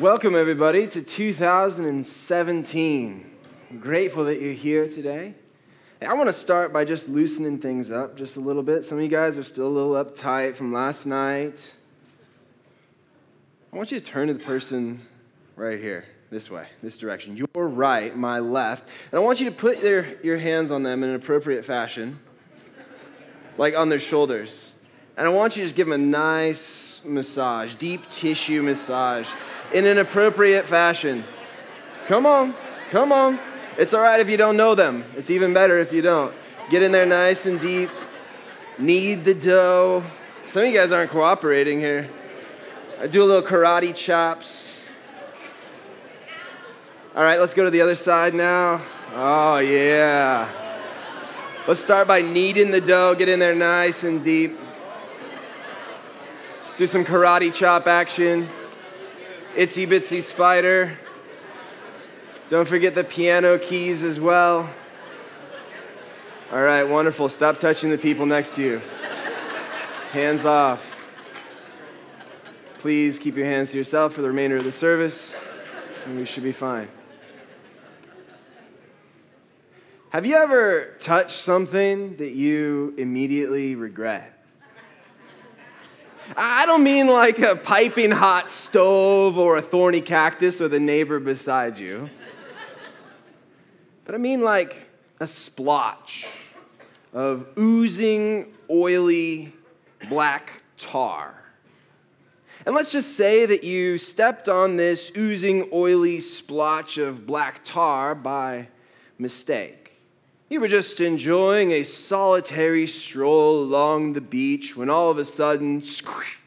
Welcome, everybody, to 2017. I'm grateful that you're here today. I want to start by just loosening things up just a little bit. Some of you guys are still a little uptight from last night. I want you to turn to the person right here, this way, this direction. Your right, my left. And I want you to put your, your hands on them in an appropriate fashion, like on their shoulders. And I want you to just give them a nice massage, deep tissue massage in an appropriate fashion. Come on, come on. It's all right if you don't know them. It's even better if you don't. Get in there nice and deep. Knead the dough. Some of you guys aren't cooperating here. I do a little karate chops. All right, let's go to the other side now. Oh, yeah. Let's start by kneading the dough. Get in there nice and deep. Do some karate chop action. Itsy Bitsy Spider. Don't forget the piano keys as well. All right, wonderful. Stop touching the people next to you. Hands off. Please keep your hands to yourself for the remainder of the service, and we should be fine. Have you ever touched something that you immediately regret? I don't mean like a piping hot stove or a thorny cactus or the neighbor beside you. But I mean like a splotch of oozing, oily, black tar. And let's just say that you stepped on this oozing, oily splotch of black tar by mistake. You were just enjoying a solitary stroll along the beach when all of a sudden, squish,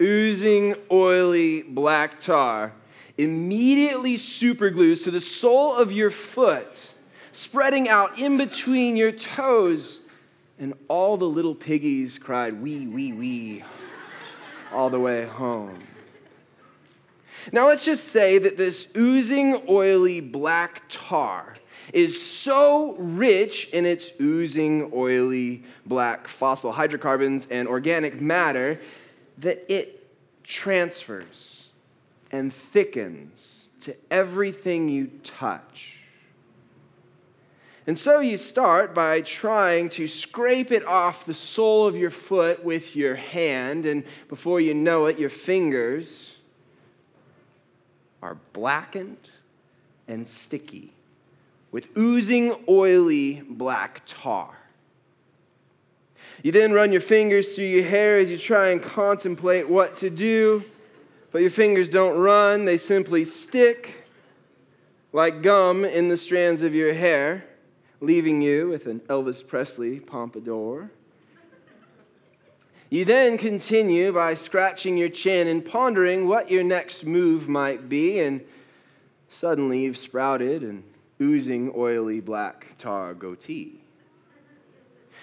oozing, oily black tar immediately superglues to the sole of your foot, spreading out in between your toes. And all the little piggies cried, wee, wee, wee, all the way home. Now, let's just say that this oozing, oily black tar is so rich in its oozing, oily, black fossil hydrocarbons and organic matter that it transfers and thickens to everything you touch. And so you start by trying to scrape it off the sole of your foot with your hand, and before you know it, your fingers are blackened and sticky with oozing, oily black tar. You then run your fingers through your hair as you try and contemplate what to do, but your fingers don't run, they simply stick like gum in the strands of your hair, leaving you with an Elvis Presley pompadour. You then continue by scratching your chin and pondering what your next move might be, and suddenly you've sprouted and oozing, oily black tar goatee.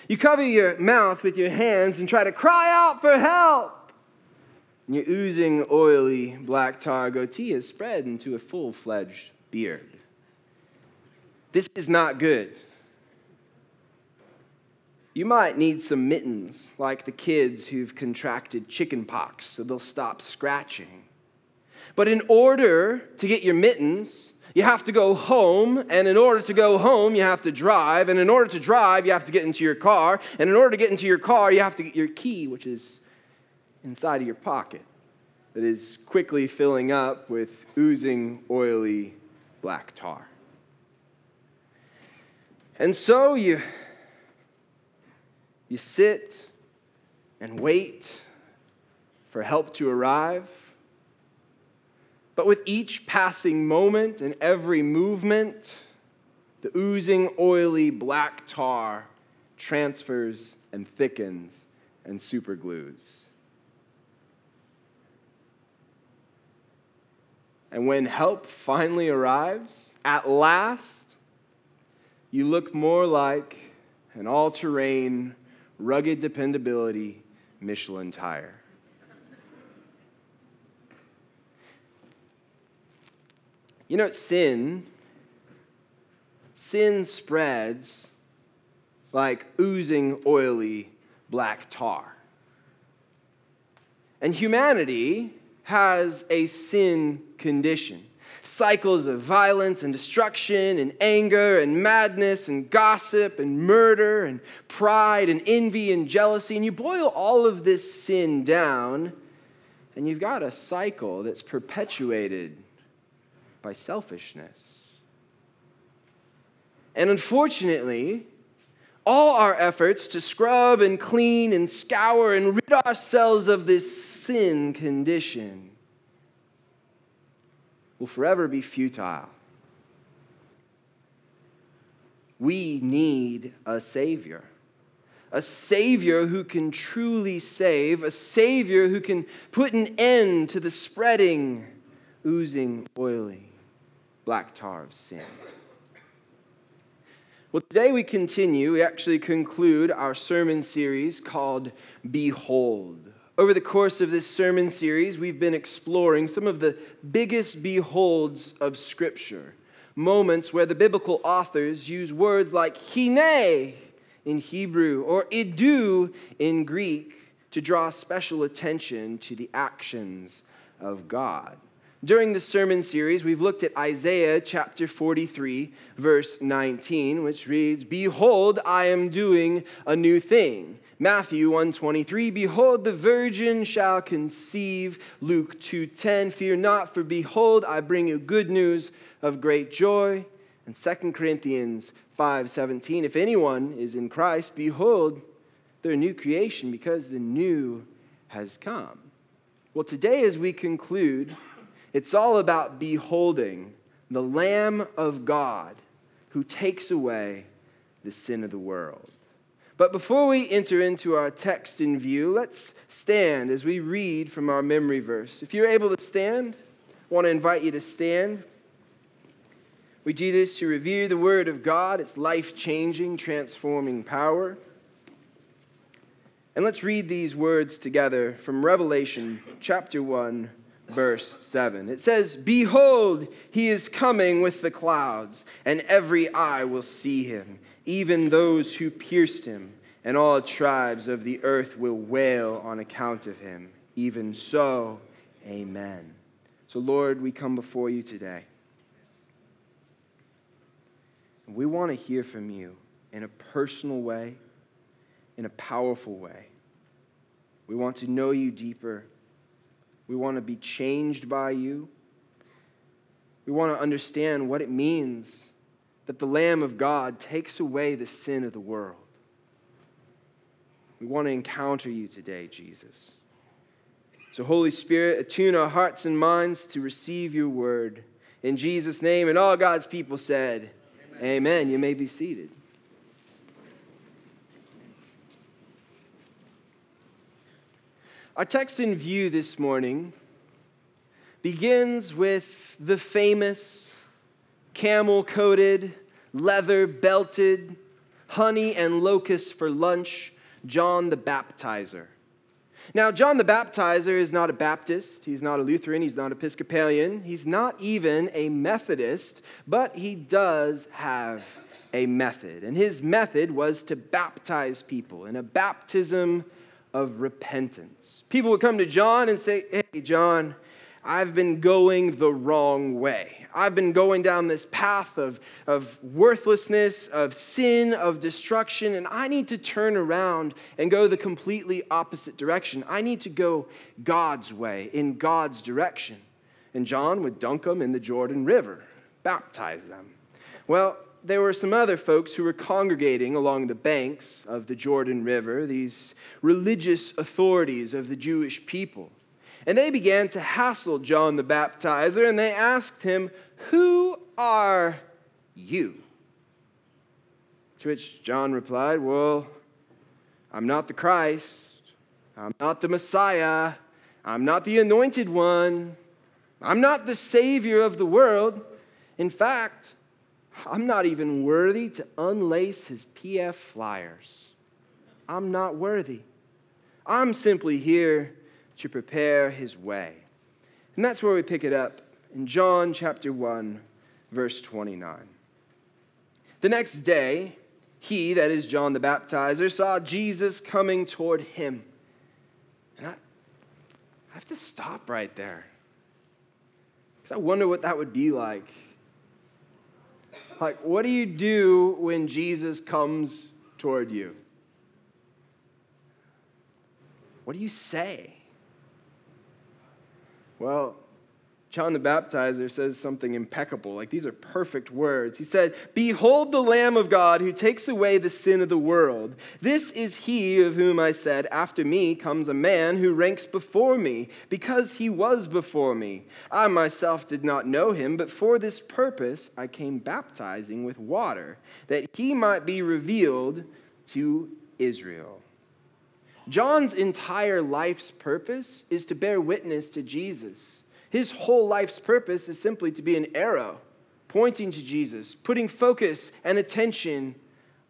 You cover your mouth with your hands and try to cry out for help. And your oozing, oily black tar goatee is spread into a full fledged beard. This is not good. You might need some mittens, like the kids who've contracted chicken pox, so they'll stop scratching. But in order to get your mittens, you have to go home, and in order to go home, you have to drive, and in order to drive, you have to get into your car, and in order to get into your car, you have to get your key, which is inside of your pocket, that is quickly filling up with oozing, oily black tar. And so you, you sit and wait for help to arrive but with each passing moment and every movement, the oozing, oily black tar transfers and thickens and superglues. And when help finally arrives, at last, you look more like an all terrain, rugged dependability Michelin tire. You know, sin, sin spreads like oozing, oily black tar. And humanity has a sin condition. Cycles of violence and destruction and anger and madness and gossip and murder and pride and envy and jealousy. And you boil all of this sin down, and you've got a cycle that's perpetuated by selfishness. And unfortunately, all our efforts to scrub and clean and scour and rid ourselves of this sin condition will forever be futile. We need a Savior. A Savior who can truly save, a Savior who can put an end to the spreading, oozing, oily black tar of sin. Well, today we continue, we actually conclude our sermon series called Behold. Over the course of this sermon series, we've been exploring some of the biggest beholds of Scripture, moments where the biblical authors use words like hinneh in Hebrew or idou in Greek to draw special attention to the actions of God. During the sermon series, we've looked at Isaiah chapter 43, verse 19, which reads, Behold, I am doing a new thing. Matthew 123, Behold, the virgin shall conceive. Luke 2.10, Fear not, for behold, I bring you good news of great joy. And 2 Corinthians 5.17, If anyone is in Christ, behold, they're a new creation because the new has come. Well, today as we conclude, it's all about beholding the Lamb of God who takes away the sin of the world. But before we enter into our text in view, let's stand as we read from our memory verse. If you're able to stand, I want to invite you to stand. We do this to revere the Word of God, its life changing, transforming power. And let's read these words together from Revelation chapter 1, verse 7. It says, Behold, he is coming with the clouds, and every eye will see him, even those who pierced him, and all tribes of the earth will wail on account of him. Even so, amen. So, Lord, we come before you today. We want to hear from you in a personal way, in a powerful way. We want to know you deeper. We want to be changed by you. We want to understand what it means that the Lamb of God takes away the sin of the world. We want to encounter you today, Jesus. So, Holy Spirit, attune our hearts and minds to receive your word. In Jesus' name, and all God's people said, Amen. Amen. You may be seated. Our text in view this morning begins with the famous camel coated, leather belted, honey and locusts for lunch, John the Baptizer. Now, John the Baptizer is not a Baptist, he's not a Lutheran, he's not Episcopalian, he's not even a Methodist, but he does have a method. And his method was to baptize people in a baptism of repentance. People would come to John and say, Hey, John, I've been going the wrong way. I've been going down this path of, of worthlessness, of sin, of destruction, and I need to turn around and go the completely opposite direction. I need to go God's way, in God's direction. And John would dunk them in the Jordan River, baptize them. Well, there were some other folks who were congregating along the banks of the Jordan River, these religious authorities of the Jewish people. And they began to hassle John the Baptizer and they asked him, Who are you? To which John replied, Well, I'm not the Christ. I'm not the Messiah. I'm not the anointed one. I'm not the Savior of the world. In fact, I'm not even worthy to unlace his PF flyers. I'm not worthy. I'm simply here to prepare his way. And that's where we pick it up in John chapter 1, verse 29. The next day, he, that is John the Baptizer, saw Jesus coming toward him. And I, I have to stop right there. Because I wonder what that would be like. Like, what do you do when Jesus comes toward you? What do you say? Well, John the Baptizer says something impeccable. Like these are perfect words. He said, Behold the Lamb of God who takes away the sin of the world. This is he of whom I said, After me comes a man who ranks before me, because he was before me. I myself did not know him, but for this purpose I came baptizing with water, that he might be revealed to Israel. John's entire life's purpose is to bear witness to Jesus. His whole life's purpose is simply to be an arrow pointing to Jesus, putting focus and attention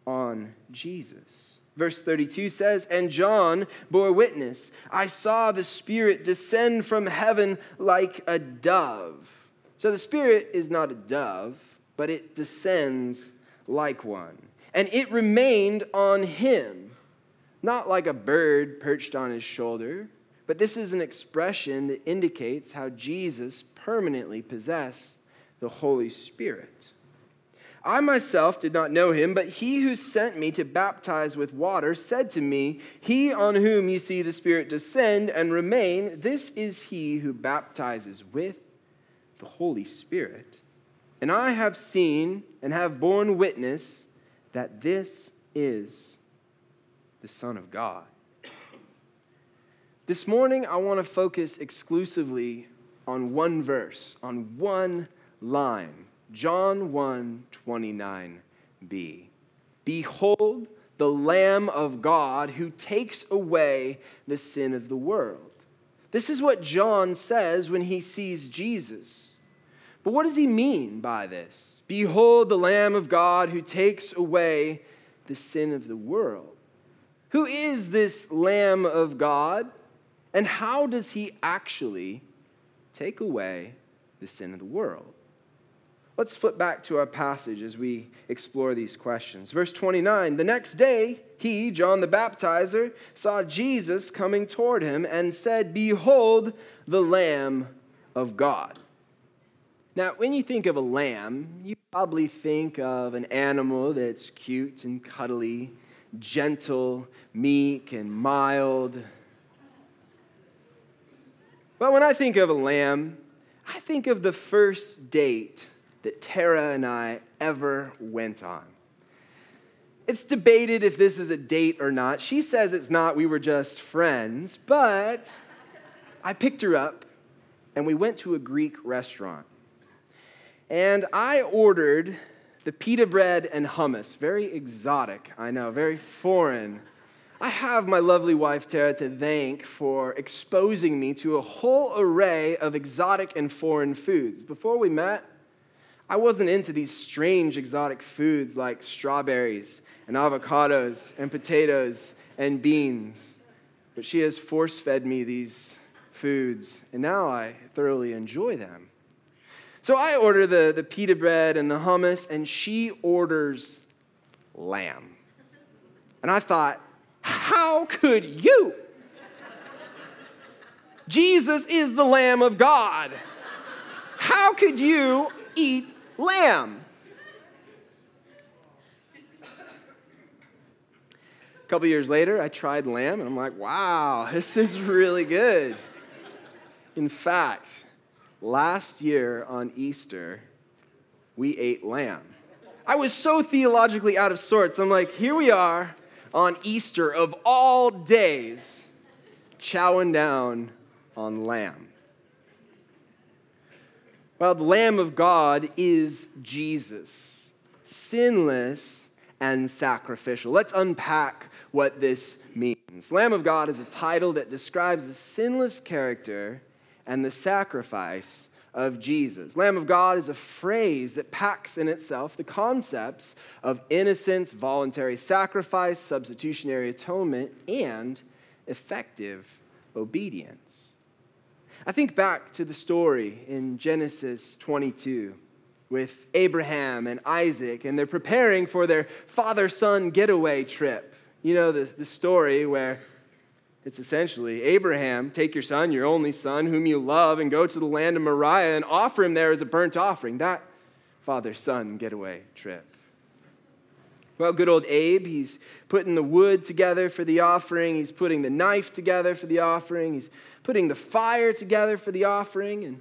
on Jesus. Verse 32 says, And John bore witness. I saw the Spirit descend from heaven like a dove. So the Spirit is not a dove, but it descends like one. And it remained on him, not like a bird perched on his shoulder but this is an expression that indicates how Jesus permanently possessed the Holy Spirit. I myself did not know him, but he who sent me to baptize with water said to me, He on whom you see the Spirit descend and remain, this is he who baptizes with the Holy Spirit. And I have seen and have borne witness that this is the Son of God. This morning, I want to focus exclusively on one verse, on one line. John 1 29b. Behold the Lamb of God who takes away the sin of the world. This is what John says when he sees Jesus. But what does he mean by this? Behold the Lamb of God who takes away the sin of the world. Who is this Lamb of God? And how does he actually take away the sin of the world? Let's flip back to our passage as we explore these questions. Verse 29 The next day, he, John the Baptizer, saw Jesus coming toward him and said, Behold the Lamb of God. Now, when you think of a lamb, you probably think of an animal that's cute and cuddly, gentle, meek, and mild, but when I think of a lamb, I think of the first date that Tara and I ever went on. It's debated if this is a date or not. She says it's not, we were just friends, but I picked her up and we went to a Greek restaurant. And I ordered the pita bread and hummus. Very exotic, I know, very foreign I have my lovely wife Tara to thank for exposing me to a whole array of exotic and foreign foods. Before we met, I wasn't into these strange exotic foods like strawberries and avocados and potatoes and beans. But she has force fed me these foods, and now I thoroughly enjoy them. So I order the, the pita bread and the hummus, and she orders lamb. And I thought, how could you? Jesus is the Lamb of God. How could you eat lamb? A couple years later, I tried lamb and I'm like, wow, this is really good. In fact, last year on Easter, we ate lamb. I was so theologically out of sorts. I'm like, here we are on Easter of all days, chowing down on lamb. Well, the Lamb of God is Jesus, sinless and sacrificial. Let's unpack what this means. Lamb of God is a title that describes the sinless character and the sacrifice of Jesus. Lamb of God is a phrase that packs in itself the concepts of innocence, voluntary sacrifice, substitutionary atonement, and effective obedience. I think back to the story in Genesis 22 with Abraham and Isaac, and they're preparing for their father son getaway trip. You know, the, the story where It's essentially Abraham, take your son, your only son, whom you love, and go to the land of Moriah and offer him there as a burnt offering. That father son getaway trip. Well, good old Abe, he's putting the wood together for the offering, he's putting the knife together for the offering, he's putting the fire together for the offering. And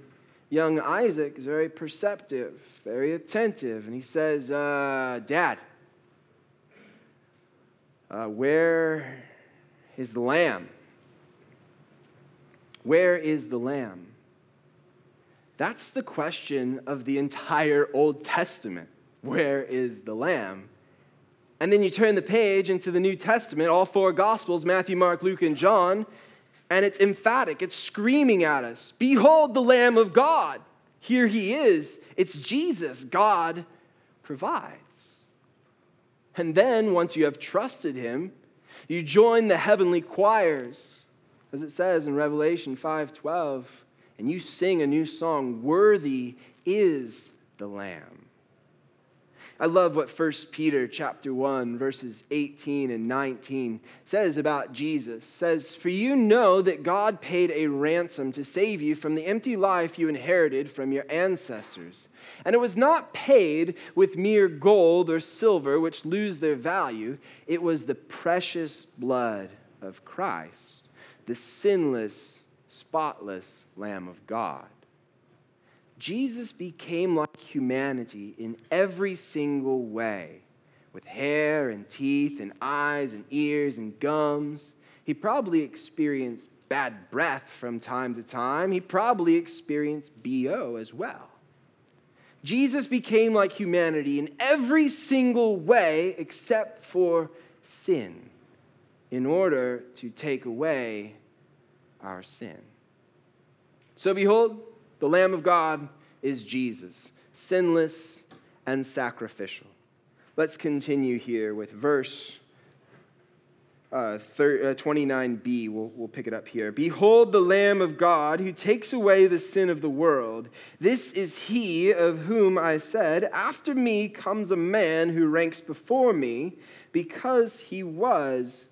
young Isaac is very perceptive, very attentive, and he says, uh, Dad, uh, where is the lamb? Where is the lamb? That's the question of the entire Old Testament. Where is the lamb? And then you turn the page into the New Testament, all four Gospels Matthew, Mark, Luke, and John and it's emphatic. It's screaming at us Behold the Lamb of God. Here he is. It's Jesus. God provides. And then, once you have trusted him, you join the heavenly choirs, as it says in Revelation 5:12, and you sing a new song, Worthy is the Lamb. I love what 1 Peter chapter 1 verses 18 and 19 says about Jesus. It says, "For you know that God paid a ransom to save you from the empty life you inherited from your ancestors. And it was not paid with mere gold or silver which lose their value, it was the precious blood of Christ, the sinless, spotless lamb of God." Jesus became like humanity in every single way, with hair and teeth and eyes and ears and gums. He probably experienced bad breath from time to time. He probably experienced BO as well. Jesus became like humanity in every single way except for sin in order to take away our sin. So, behold, the Lamb of God is Jesus, sinless and sacrificial. Let's continue here with verse uh, 29b. Uh, we'll, we'll pick it up here. Behold the Lamb of God who takes away the sin of the world. This is he of whom I said, After me comes a man who ranks before me because he was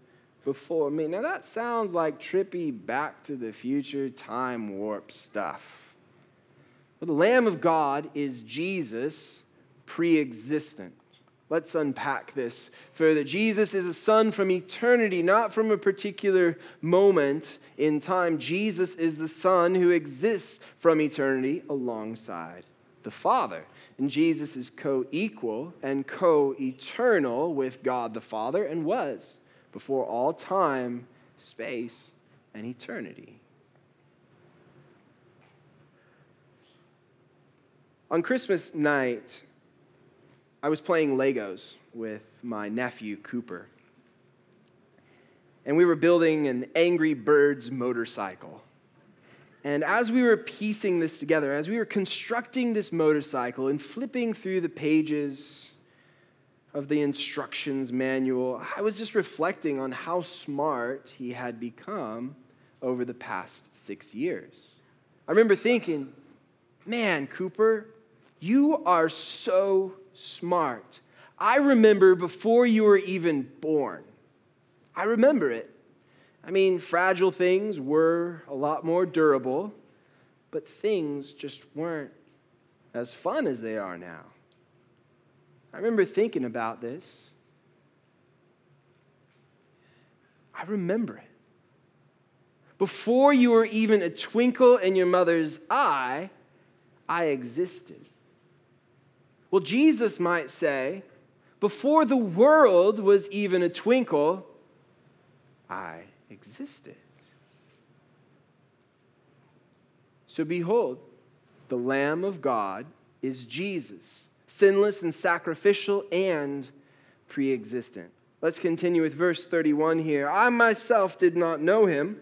before me. Now that sounds like trippy back to the future time warp stuff. Well, the Lamb of God is Jesus pre existent. Let's unpack this further. Jesus is a son from eternity, not from a particular moment in time. Jesus is the son who exists from eternity alongside the Father. And Jesus is co equal and co eternal with God the Father and was before all time, space, and eternity. On Christmas night, I was playing Legos with my nephew, Cooper. And we were building an Angry Birds motorcycle. And as we were piecing this together, as we were constructing this motorcycle and flipping through the pages of the instructions manual, I was just reflecting on how smart he had become over the past six years. I remember thinking, man, Cooper, you are so smart. I remember before you were even born. I remember it. I mean, fragile things were a lot more durable, but things just weren't as fun as they are now. I remember thinking about this. I remember it. Before you were even a twinkle in your mother's eye, I existed. Well, Jesus might say, before the world was even a twinkle, I existed. So behold, the Lamb of God is Jesus, sinless and sacrificial and pre existent. Let's continue with verse 31 here. I myself did not know him,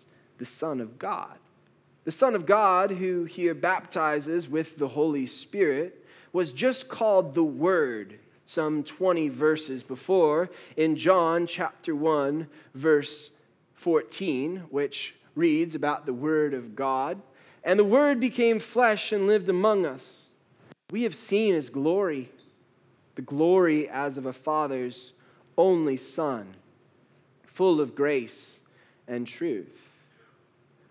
the Son of God. The Son of God, who here baptizes with the Holy Spirit, was just called the Word some 20 verses before in John chapter 1, verse 14, which reads about the Word of God. And the Word became flesh and lived among us. We have seen his glory, the glory as of a Father's only Son, full of grace and truth.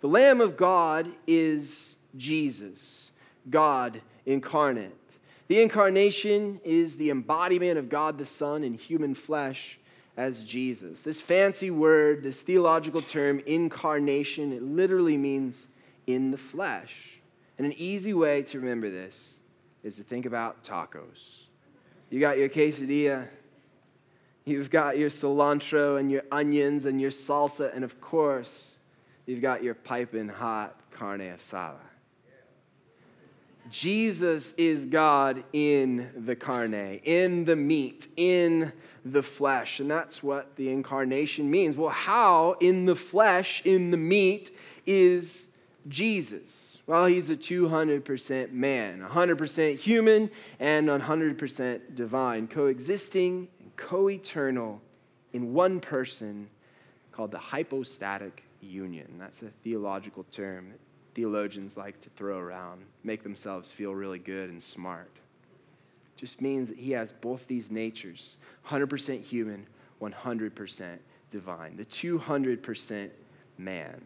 The Lamb of God is Jesus, God incarnate. The incarnation is the embodiment of God the Son in human flesh as Jesus. This fancy word, this theological term, incarnation, it literally means in the flesh. And an easy way to remember this is to think about tacos. You got your quesadilla, you've got your cilantro and your onions and your salsa, and of course, you've got your piping hot carne asada. Jesus is God in the carne, in the meat, in the flesh. And that's what the incarnation means. Well, how in the flesh, in the meat, is Jesus? Well, he's a 200% man, 100% human, and 100% divine, coexisting and co eternal in one person called the hypostatic union. That's a theological term that theologians like to throw around, make themselves feel really good and smart. Just means that he has both these natures 100% human, 100% divine, the 200% man.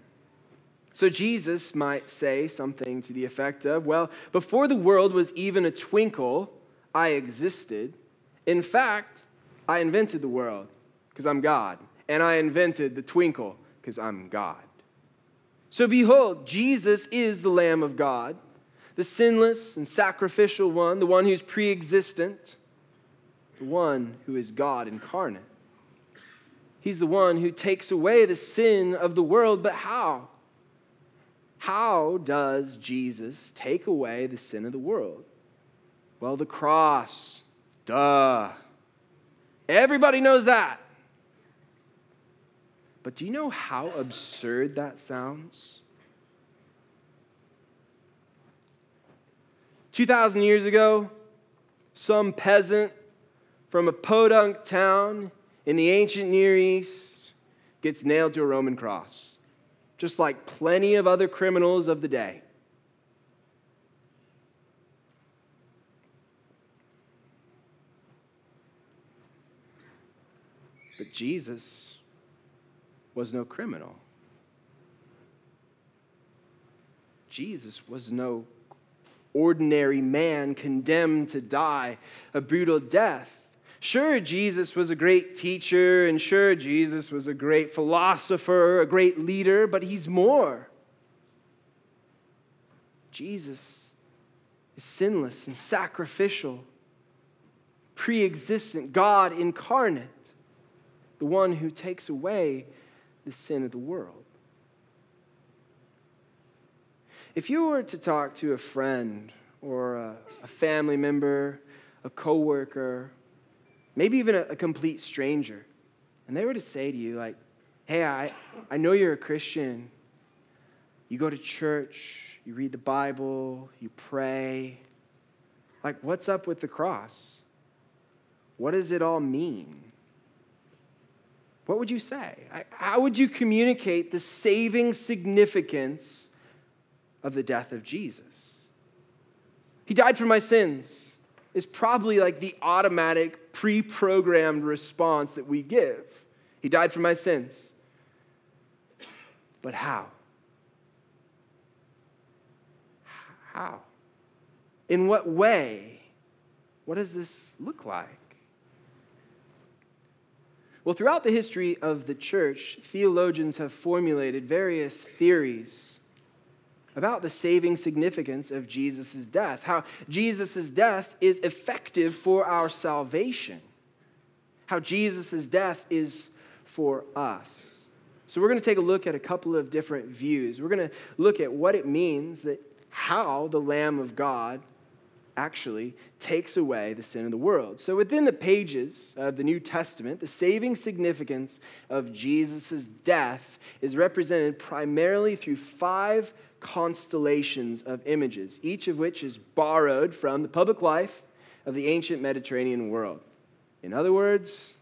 So Jesus might say something to the effect of, Well, before the world was even a twinkle, I existed. In fact, I invented the world because I'm God, and I invented the twinkle because I'm God. So behold, Jesus is the Lamb of God, the sinless and sacrificial one, the one who's pre existent, the one who is God incarnate. He's the one who takes away the sin of the world, but how? How does Jesus take away the sin of the world? Well, the cross. Duh. Everybody knows that. But do you know how absurd that sounds? 2,000 years ago, some peasant from a podunk town in the ancient Near East gets nailed to a Roman cross just like plenty of other criminals of the day. But Jesus was no criminal. Jesus was no ordinary man condemned to die a brutal death. Sure, Jesus was a great teacher, and sure, Jesus was a great philosopher, a great leader, but he's more. Jesus is sinless and sacrificial, pre existent, God incarnate, the one who takes away the sin of the world. If you were to talk to a friend or a, a family member, a coworker, maybe even a, a complete stranger, and they were to say to you, like, hey, I, I know you're a Christian. You go to church, you read the Bible, you pray. Like, what's up with the cross? What does it all mean? What would you say? How would you communicate the saving significance of the death of Jesus? He died for my sins is probably like the automatic, pre programmed response that we give. He died for my sins. But how? How? In what way? What does this look like? Well, throughout the history of the church, theologians have formulated various theories about the saving significance of Jesus' death, how Jesus' death is effective for our salvation, how Jesus' death is for us. So, we're going to take a look at a couple of different views. We're going to look at what it means that how the Lamb of God actually takes away the sin of the world. So, within the pages of the New Testament, the saving significance of Jesus' death is represented primarily through five constellations of images, each of which is borrowed from the public life of the ancient Mediterranean world. In other words,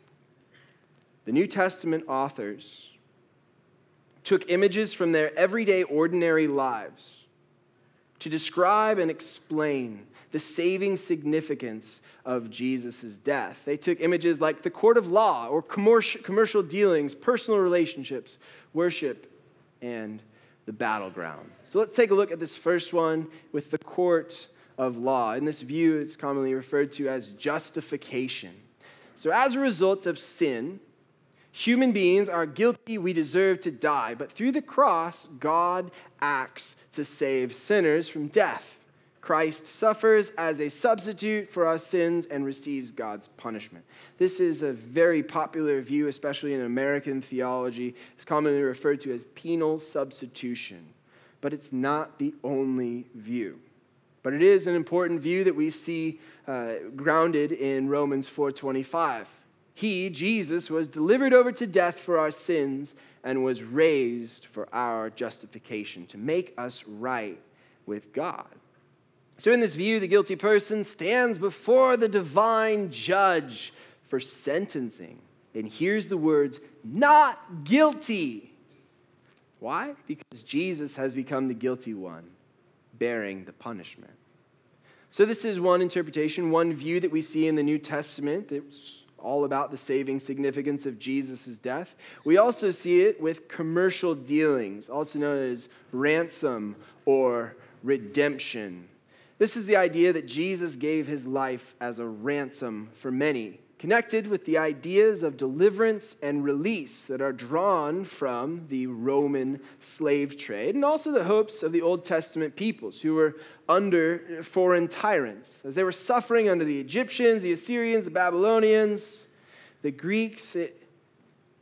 the New Testament authors took images from their everyday, ordinary lives to describe and explain the saving significance of Jesus' death. They took images like the court of law or commercial dealings, personal relationships, worship, and the battleground. So let's take a look at this first one with the court of law. In this view, it's commonly referred to as justification. So, as a result of sin, human beings are guilty, we deserve to die. But through the cross, God acts to save sinners from death. Christ suffers as a substitute for our sins and receives God's punishment. This is a very popular view, especially in American theology. It's commonly referred to as penal substitution, but it's not the only view. But it is an important view that we see uh, grounded in Romans 4:25. He, Jesus, was delivered over to death for our sins and was raised for our justification, to make us right with God. So, in this view, the guilty person stands before the divine judge for sentencing and hears the words, not guilty. Why? Because Jesus has become the guilty one, bearing the punishment. So, this is one interpretation, one view that we see in the New Testament that's all about the saving significance of Jesus' death. We also see it with commercial dealings, also known as ransom or redemption. This is the idea that Jesus gave his life as a ransom for many, connected with the ideas of deliverance and release that are drawn from the Roman slave trade, and also the hopes of the Old Testament peoples who were under foreign tyrants. As they were suffering under the Egyptians, the Assyrians, the Babylonians, the Greeks, it,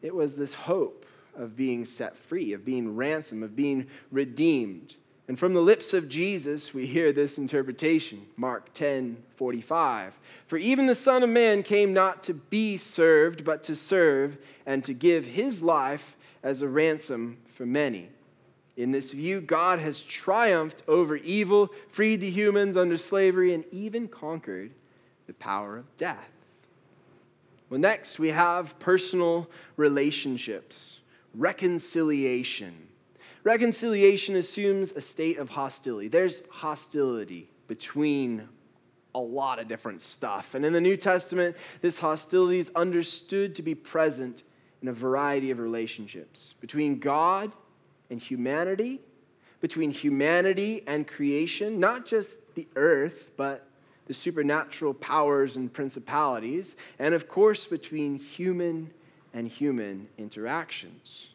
it was this hope of being set free, of being ransomed, of being redeemed. And from the lips of Jesus, we hear this interpretation Mark 10 45. For even the Son of Man came not to be served, but to serve, and to give his life as a ransom for many. In this view, God has triumphed over evil, freed the humans under slavery, and even conquered the power of death. Well, next, we have personal relationships, reconciliation. Reconciliation assumes a state of hostility. There's hostility between a lot of different stuff. And in the New Testament, this hostility is understood to be present in a variety of relationships between God and humanity, between humanity and creation, not just the earth, but the supernatural powers and principalities, and of course, between human and human interactions.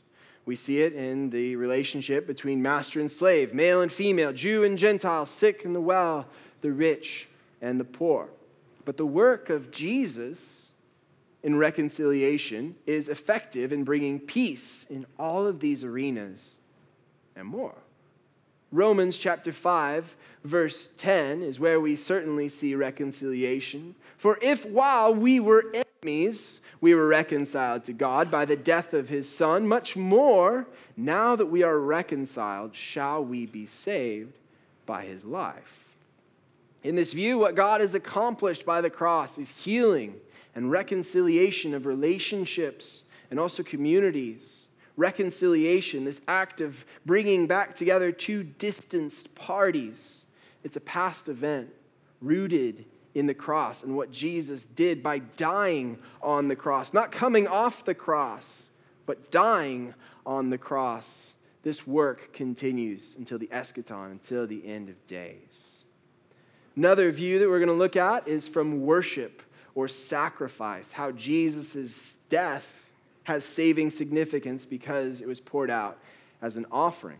We see it in the relationship between master and slave, male and female, Jew and Gentile, sick and the well, the rich and the poor. But the work of Jesus in reconciliation is effective in bringing peace in all of these arenas and more. Romans chapter 5, verse 10 is where we certainly see reconciliation. For if while we were enemies, we were reconciled to God by the death of his Son, much more, now that we are reconciled, shall we be saved by his life. In this view, what God has accomplished by the cross is healing and reconciliation of relationships and also communities. Reconciliation, this act of bringing back together two distanced parties, it's a past event rooted in the cross and what Jesus did by dying on the cross, not coming off the cross, but dying on the cross. This work continues until the eschaton, until the end of days. Another view that we're going to look at is from worship or sacrifice, how Jesus' death has saving significance because it was poured out as an offering.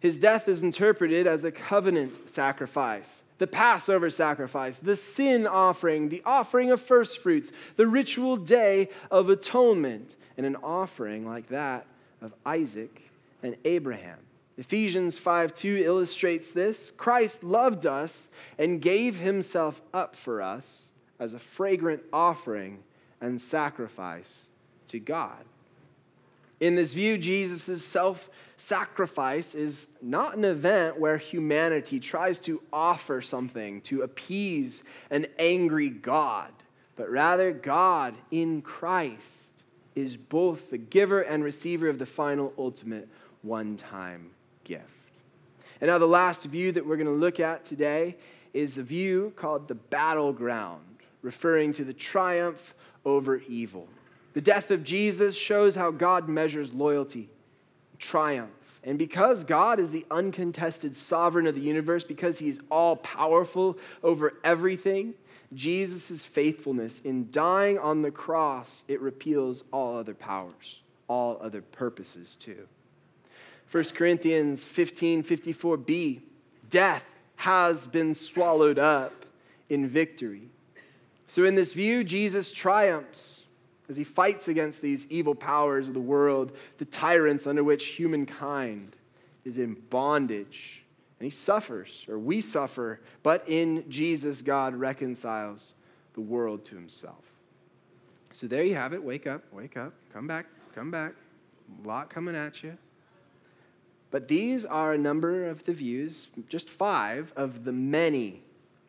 His death is interpreted as a covenant sacrifice the Passover sacrifice, the sin offering, the offering of firstfruits, the ritual day of atonement, and an offering like that of Isaac and Abraham. Ephesians 5 2 illustrates this. Christ loved us and gave himself up for us as a fragrant offering and sacrifice to God. In this view, Jesus' self sacrifice is not an event where humanity tries to offer something to appease an angry God, but rather God in Christ is both the giver and receiver of the final, ultimate, one time gift. And now, the last view that we're going to look at today is the view called the battleground, referring to the triumph over evil. The death of Jesus shows how God measures loyalty, triumph. And because God is the uncontested sovereign of the universe, because he's all powerful over everything, Jesus' faithfulness in dying on the cross, it repeals all other powers, all other purposes too. 1 Corinthians 15 54b, death has been swallowed up in victory. So, in this view, Jesus triumphs as he fights against these evil powers of the world, the tyrants under which humankind is in bondage. And he suffers, or we suffer, but in Jesus, God reconciles the world to himself. So there you have it. Wake up, wake up, come back, come back. A lot coming at you. But these are a number of the views, just five of the many,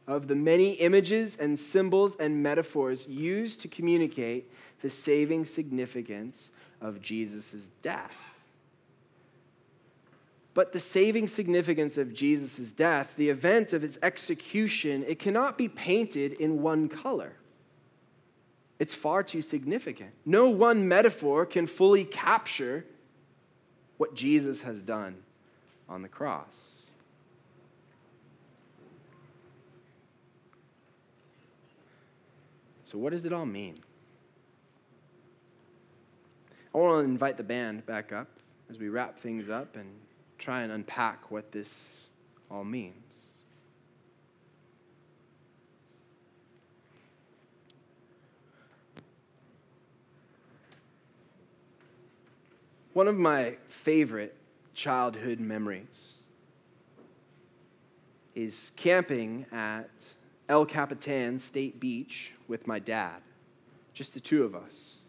of the many images and symbols and metaphors used to communicate the saving significance of Jesus' death. But the saving significance of Jesus' death, the event of his execution, it cannot be painted in one color. It's far too significant. No one metaphor can fully capture what Jesus has done on the cross. So, what does it all mean? I want to invite the band back up as we wrap things up and try and unpack what this all means. One of my favorite childhood memories is camping at El Capitan State Beach with my dad, just the two of us.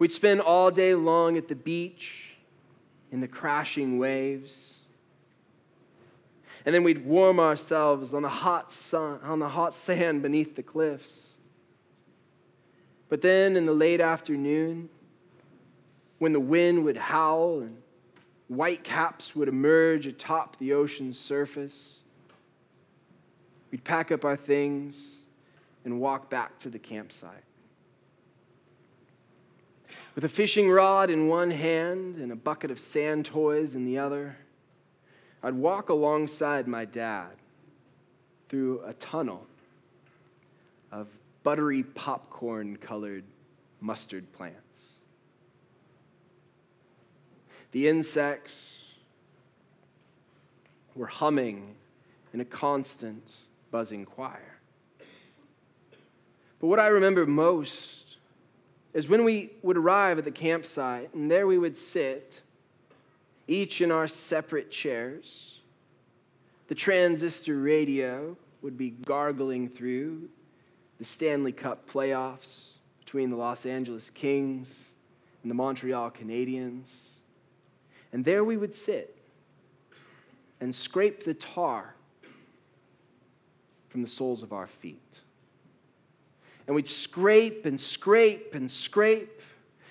We'd spend all day long at the beach in the crashing waves. And then we'd warm ourselves on the hot sun, on the hot sand beneath the cliffs. But then in the late afternoon, when the wind would howl and white caps would emerge atop the ocean's surface, we'd pack up our things and walk back to the campsite. With a fishing rod in one hand and a bucket of sand toys in the other, I'd walk alongside my dad through a tunnel of buttery popcorn colored mustard plants. The insects were humming in a constant buzzing choir. But what I remember most is when we would arrive at the campsite, and there we would sit, each in our separate chairs. The transistor radio would be gargling through the Stanley Cup playoffs between the Los Angeles Kings and the Montreal Canadiens. And there we would sit and scrape the tar from the soles of our feet. And we'd scrape and scrape and scrape.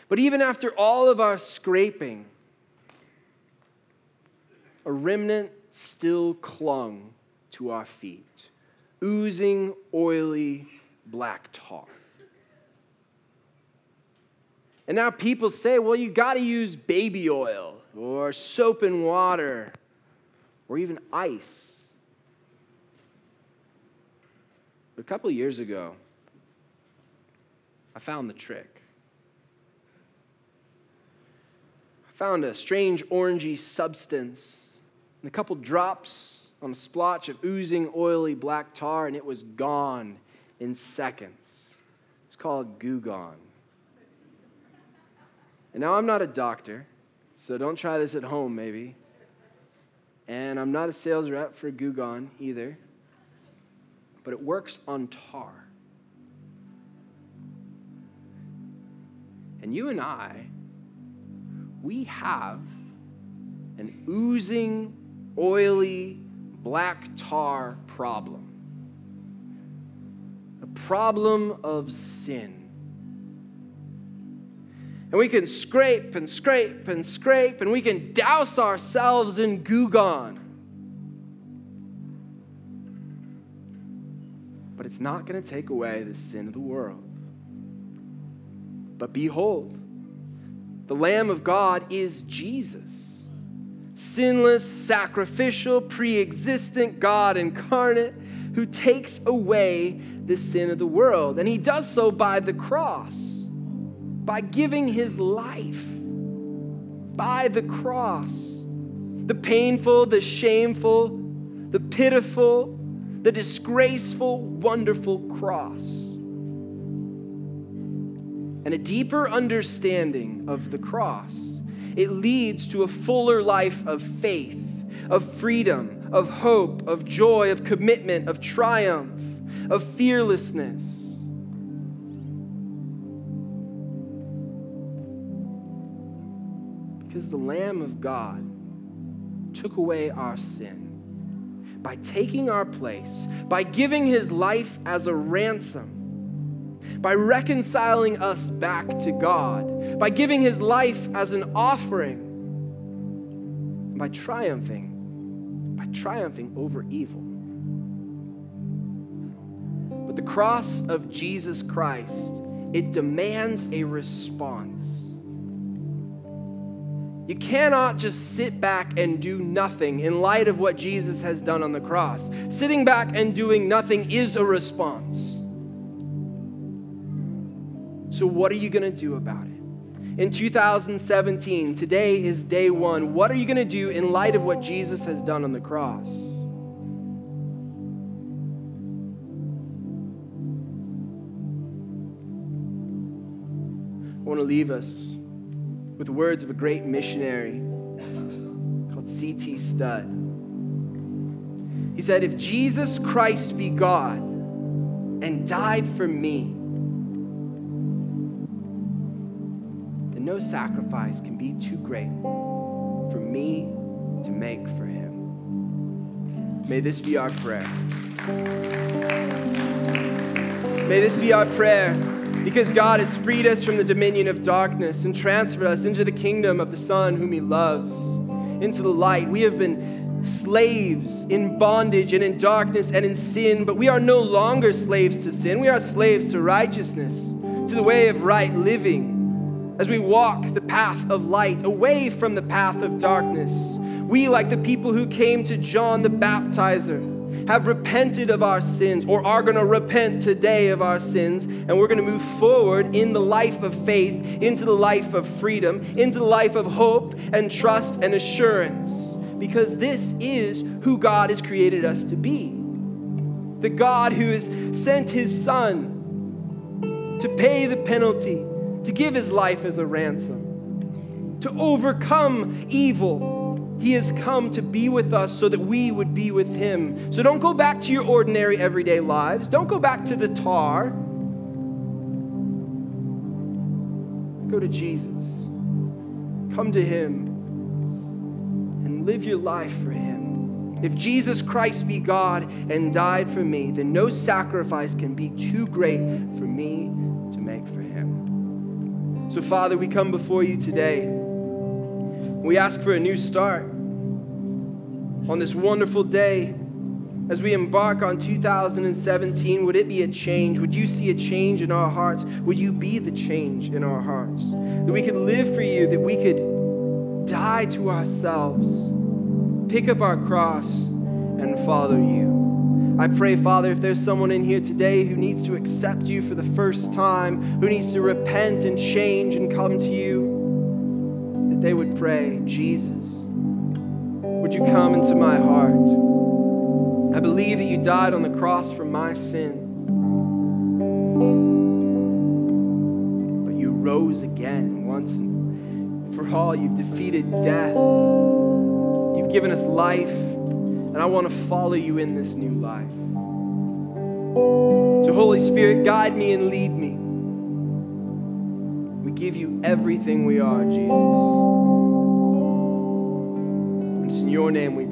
But even after all of our scraping, a remnant still clung to our feet, oozing oily black tar. And now people say, well, you got to use baby oil or soap and water or even ice. But a couple years ago, I found the trick. I found a strange orangey substance and a couple drops on a splotch of oozing, oily black tar, and it was gone in seconds. It's called Goo Gone. And now I'm not a doctor, So don't try this at home, maybe. And I'm not a sales rep for Goo Gone either, but it works on tar. And you and I, we have an oozing, oily, black tar problem. A problem of sin. And we can scrape and scrape and scrape, and we can douse ourselves in Goo it's not going to take away the sin of the world. But behold, the Lamb of God is Jesus. Sinless, sacrificial, pre existent God incarnate who takes away the sin of the world. And he does so by the cross by giving his life by the cross. The painful, the shameful, the pitiful, the disgraceful, wonderful cross. And a deeper understanding of the cross, it leads to a fuller life of faith, of freedom, of hope, of joy, of commitment, of triumph, of fearlessness. Because the Lamb of God took away our sin by taking our place, by giving his life as a ransom, by reconciling us back to God, by giving his life as an offering, by triumphing, by triumphing over evil. But the cross of Jesus Christ, it demands a response. You cannot just sit back and do nothing in light of what Jesus has done on the cross. Sitting back and doing nothing is a response. So, what are you going to do about it? In 2017, today is day one. What are you going to do in light of what Jesus has done on the cross? I want to leave us with words of a great missionary called C.T. Studd. He said, If Jesus Christ be God and died for me, then no sacrifice can be too great for me to make for him. May this be our prayer. May this be our prayer because God has freed us from the dominion of darkness and transferred us into the kingdom of the Son whom He loves, into the light. We have been slaves in bondage and in darkness and in sin, but we are no longer slaves to sin. We are slaves to righteousness, to the way of right living, as we walk the path of light away from the path of darkness. We, like the people who came to John the Baptizer, have repented of our sins or are going to repent today of our sins, and we're going to move forward in the life of faith, into the life of freedom, into the life of hope and trust and assurance, because this is who God has created us to be. The God who has sent his Son to pay the penalty, to give his life as a ransom, to overcome evil he has come to be with us so that we would be with Him. So don't go back to your ordinary everyday lives. Don't go back to the tar. Go to Jesus. Come to Him and live your life for Him. If Jesus Christ be God and died for me, then no sacrifice can be too great for me to make for Him. So, Father, we come before you today. We ask for a new start on this wonderful day as we embark on 2017. Would it be a change? Would you see a change in our hearts? Would you be the change in our hearts? That we could live for you, that we could die to ourselves, pick up our cross, and follow you. I pray, Father, if there's someone in here today who needs to accept you for the first time, who needs to repent and change and come to you, that they would pray, Jesus, would you come into my heart? I believe that you died on the cross for my sin. But you rose again once and for all. You've defeated death. You've given us life, and I want to follow you in this new life. So, Holy Spirit, guide me and lead me. We give you everything we are, Jesus. In your name we.